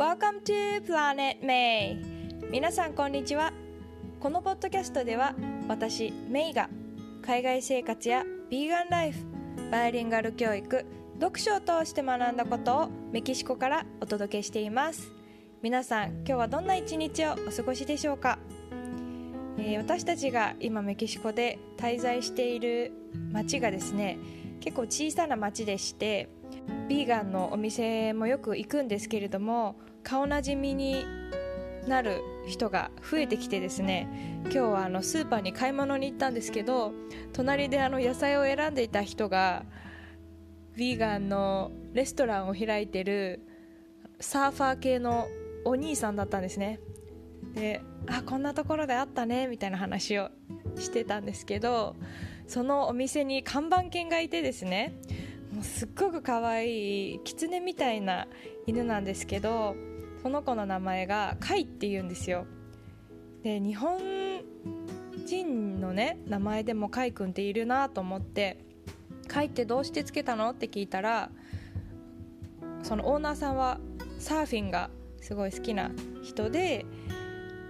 Welcome to Planet May. 皆さんこんにちは。このポッドキャストでは私メイが海外生活やビーガンライフバイリンガル教育読書を通して学んだことをメキシコからお届けしています。皆さん今日はどんな一日をお過ごしでしょうか、えー、私たちが今メキシコで滞在している町がですね結構小さな町でしてビーガンのお店もよく行くんですけれども顔なじみになる人が増えてきてですね今日はあのスーパーに買い物に行ったんですけど隣であの野菜を選んでいた人がヴィーガンのレストランを開いてるサーファー系のお兄さんだったんですね。であこんなところであったねみたいな話をしてたんですけどそのお店に看板犬がいてですねもうすっごく可愛い狐みたいな犬なんですけどその子の名前がカイって言うんですよ。で日本人のね名前でもカイ君っているなと思ってカイってどうしてつけたのって聞いたらそのオーナーさんはサーフィンがすごい好きな人で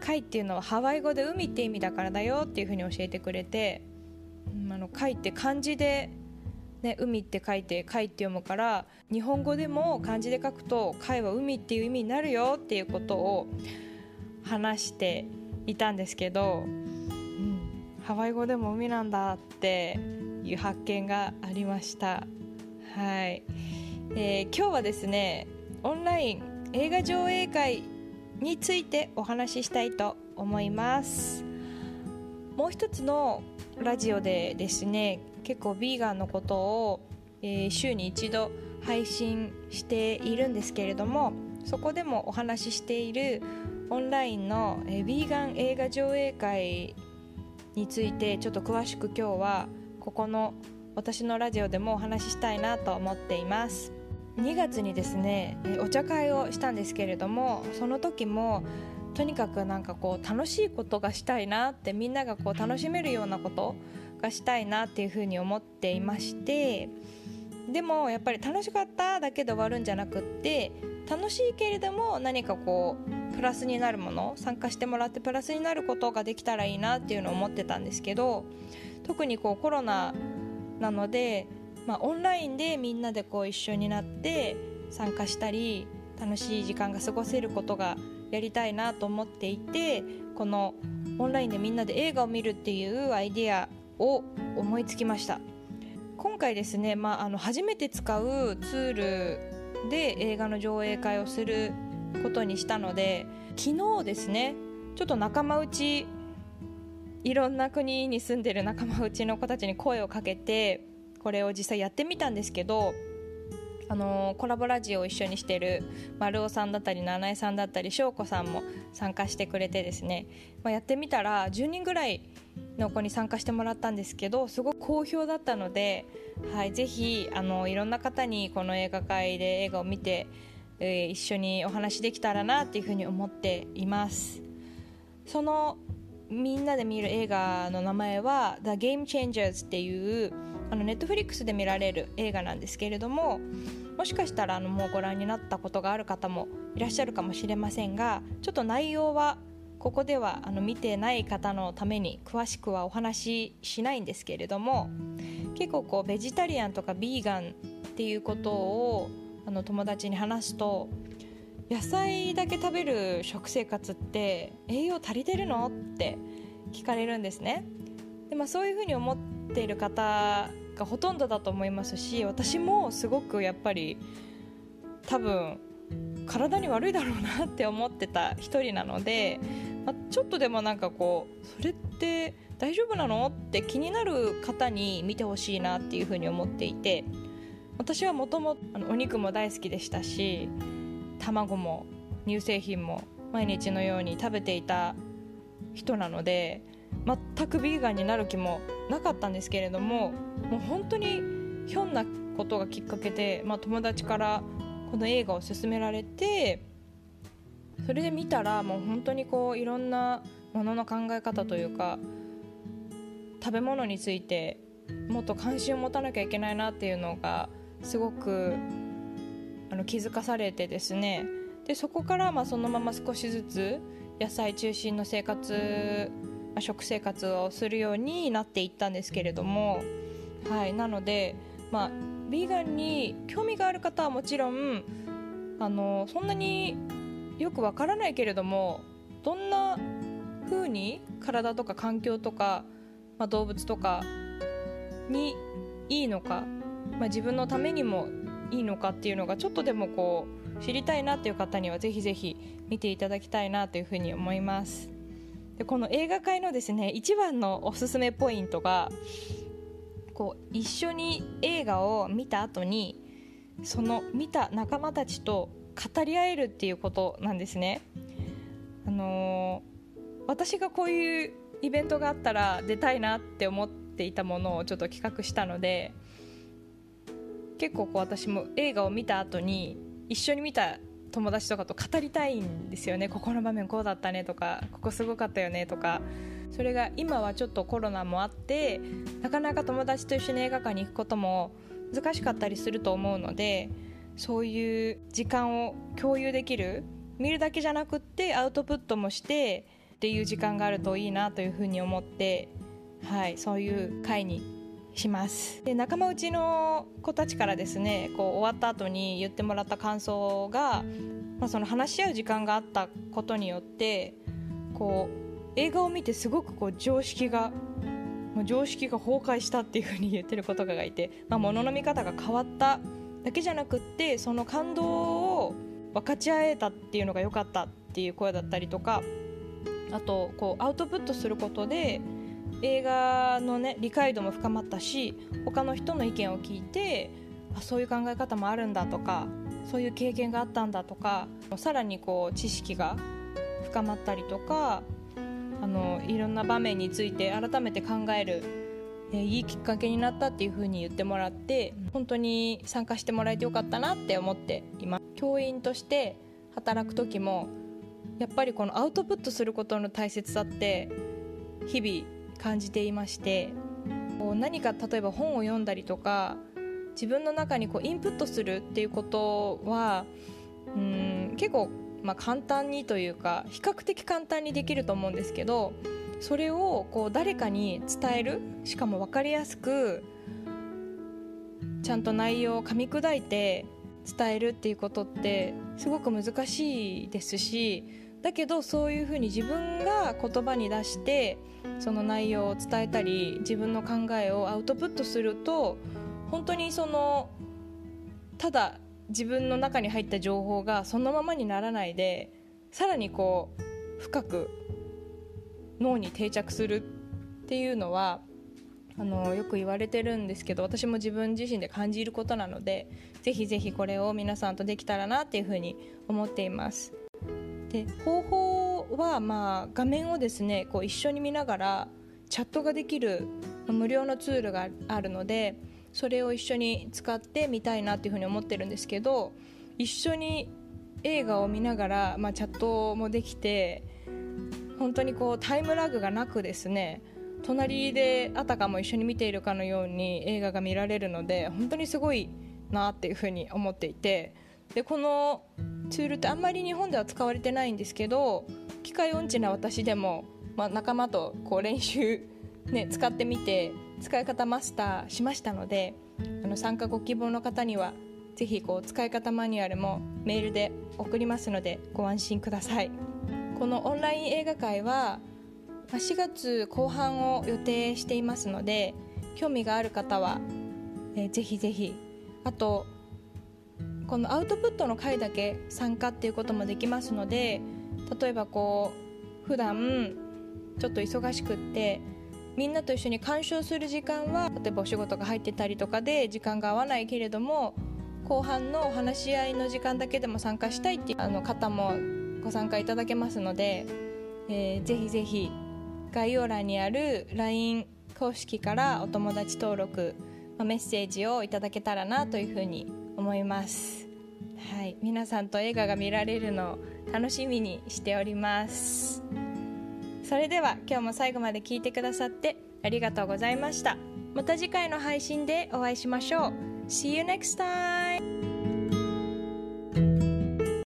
カイっていうのはハワイ語で海って意味だからだよっていうふうに教えてくれてあのカイって漢字でね、海って書いて貝って読むから日本語でも漢字で書くと貝は海っていう意味になるよっていうことを話していたんですけど、うん、ハワイ語でも海なんだっていう発見がありました。はい、えー、今日はですねオンライン映画上映会についてお話ししたいと思います。もう一つのラジオでですね結構ビーガンのことを、えー、週に一度配信しているんですけれどもそこでもお話ししているオンラインの、えー、ビーガン映画上映会についてちょっと詳しく今日はここの私のラジオでもお話ししたいなと思っています。2月にですねお茶会をしたんですけれどもその時もとにかくなんかこう楽しいことがしたいなってみんながこう楽しめるようなことがしたいなっていうふうに思っていましてでもやっぱり楽しかっただけで終わるんじゃなくって楽しいけれども何かこうプラスになるもの参加してもらってプラスになることができたらいいなっていうのを思ってたんですけど特にこうコロナなので、まあ、オンラインでみんなでこう一緒になって参加したり楽しい時間が過ごせることがやりたいなと思っていてこのオンラインでみんなで映画を見るっていうアイデアを思いつきました。今回ですね、まあ、あの初めて使うツールで映画の上映会をすることにしたので昨日ですねちょっと仲間内いろんな国に住んでる仲間内の子たちに声をかけてこれを実際やってみたんですけどあのコラボラジオを一緒にしてる丸尾さんだったり七重さんだったり翔子さんも参加してくれてですね、まあ、やってみたら10人ぐらいの子に参加してもらったんですけどすごく好評だったので、はい、ぜひあのいろんな方にこの映画会で映画を見て、えー、一緒にお話できたらなっていうふうに思っています。そのみんなで見る映画の名前は「The Game Changers」っていうあのネットフリックスで見られる映画なんですけれどももしかしたらあのもうご覧になったことがある方もいらっしゃるかもしれませんがちょっと内容はここではあの見てない方のために詳しくはお話ししないんですけれども結構こうベジタリアンとかビーガンっていうことをあの友達に話すと野菜だけ食べる食生活って栄養足りてるのって聞かれるんですね。で、まあ、そういうふうに思っている方がほとんどだと思いますし私もすごくやっぱり多分体に悪いだろうなって思ってた一人なので、まあ、ちょっとでもなんかこうそれって大丈夫なの？って気になる方に見てほしいなっていうふうに思っていて私はもともとお肉も大好きでしたし卵も乳製品も毎日のように食べていた人なので全くビーガンになる気もなかったんですけれどももう本当にひょんなことがきっかけで、まあ、友達からこの映画を勧められてそれで見たらもう本当にこういろんなものの考え方というか食べ物についてもっと関心を持たなきゃいけないなっていうのがすごくあの気づかされてですね。でそこからまあそのまま少しずつ野菜中心の生活、まあ、食生活をするようになっていったんですけれども、はい、なので、まあ、ビーガンに興味がある方はもちろんあのそんなによくわからないけれどもどんな風に体とか環境とか、まあ、動物とかにいいのか、まあ、自分のためにもいいのかっていうのがちょっとでもこう知りたいなっていう方にはぜひぜひ見ていただきたいなというふうに思います。でこの映画界のですね一番のおすすめポイントがこう一緒に映画を見た後にその見た仲間たちと語り合えるっていうことなんですね。あのー、私がこういうイベントがあったら出たいなって思っていたものをちょっと企画したので結構こう私も映画を見た後に一緒に見た友達とかと語りたいんですよね。ここの場面こうだったねとかここすごかったよねとか。それが今はちょっとコロナもあってなかなか友達と一緒に映画館に行くことも難しかったりすると思うのでそういう時間を共有できる。見るだけじゃなくってアウトプットもしてっていう時間があるといいなというふうに思って、はい、そういう会にします。で仲間内の子たちからですねこう終わった後に言ってもらった感想が、まあ、その話し合う時間があったことによってこう映画を見てすごくこう常識が常識が崩壊したっていうふうに言ってる子とかがいて、まあ、物の見方が変わっただけじゃなくってその感動を分かち合えたっていうのが良かったっていう声だったりとかあとこうアウトプットすることで映画のね理解度も深まったし他の人の意見を聞いてあそういう考え方もあるんだとかそういう経験があったんだとかさらにこう知識が深まったりとかあのいろんな場面について改めて考える、え、いいきっかけになったっていう風に言ってもらって本当に参加してもらえてよかったなって思っています。教員として働く時もやっぱりこのアウトプットすることの大切さって日々感じていまして何か例えば本を読んだりとか自分の中にこうインプットするっていうことはうん結構、まあ、簡単にというか比較的簡単にできると思うんですけどそれをこう誰かに伝えるしかも分かりやすくちゃんと内容を噛み砕いて伝えるっていうことってすごく難しいですしだけどそういうふうに自分が言葉に出してその内容を伝えたり自分の考えをアウトプットすると本当にそのただ自分の中に入った情報がそのままにならないでさらにこう深く脳に定着するっていうのはあのよく言われてるんですけど私も自分自身で感じることなのでぜひぜひこれを皆さんとできたらなっていうふうに思っています。で方法はまあ画面をですねこう一緒に見ながらチャットができる無料のツールがあるのでそれを一緒に使ってみたいなっていうふうに思ってるんですけど一緒に映画を見ながら、まあ、チャットもできて本当にこうタイムラグがなくですね隣であたかも一緒に見ているかのように映画が見られるので本当にすごいなっていうふうに思っていてでこのツールってあんまり日本では使われてないんですけど機械音痴な私でも、まあ、仲間とこう練習、ね、使ってみて使い方マスターしましたのであの参加ご希望の方にはぜひこう使い方マニュアルもメールで送りますのでご安心ください。このオンライン映画会は4月後半を予定していますので興味がある方は、えー、ぜひぜひあとこのアウトプットの回だけ参加っていうこともできますので例えばこう普段ちょっと忙しくってみんなと一緒に鑑賞する時間は例えばお仕事が入ってたりとかで時間が合わないけれども後半のお話し合いの時間だけでも参加したいっていうあの方もご参加いただけますので、えー、ぜひぜひ概要欄にある LINE 公式からお友達登録メッセージをいただけたらなというふうに思います。はい皆さんと映画が見られるのを楽しみにしております。それでは今日も最後まで聞いてくださってありがとうございました。また次回の配信でお会いしましょう。See you next time!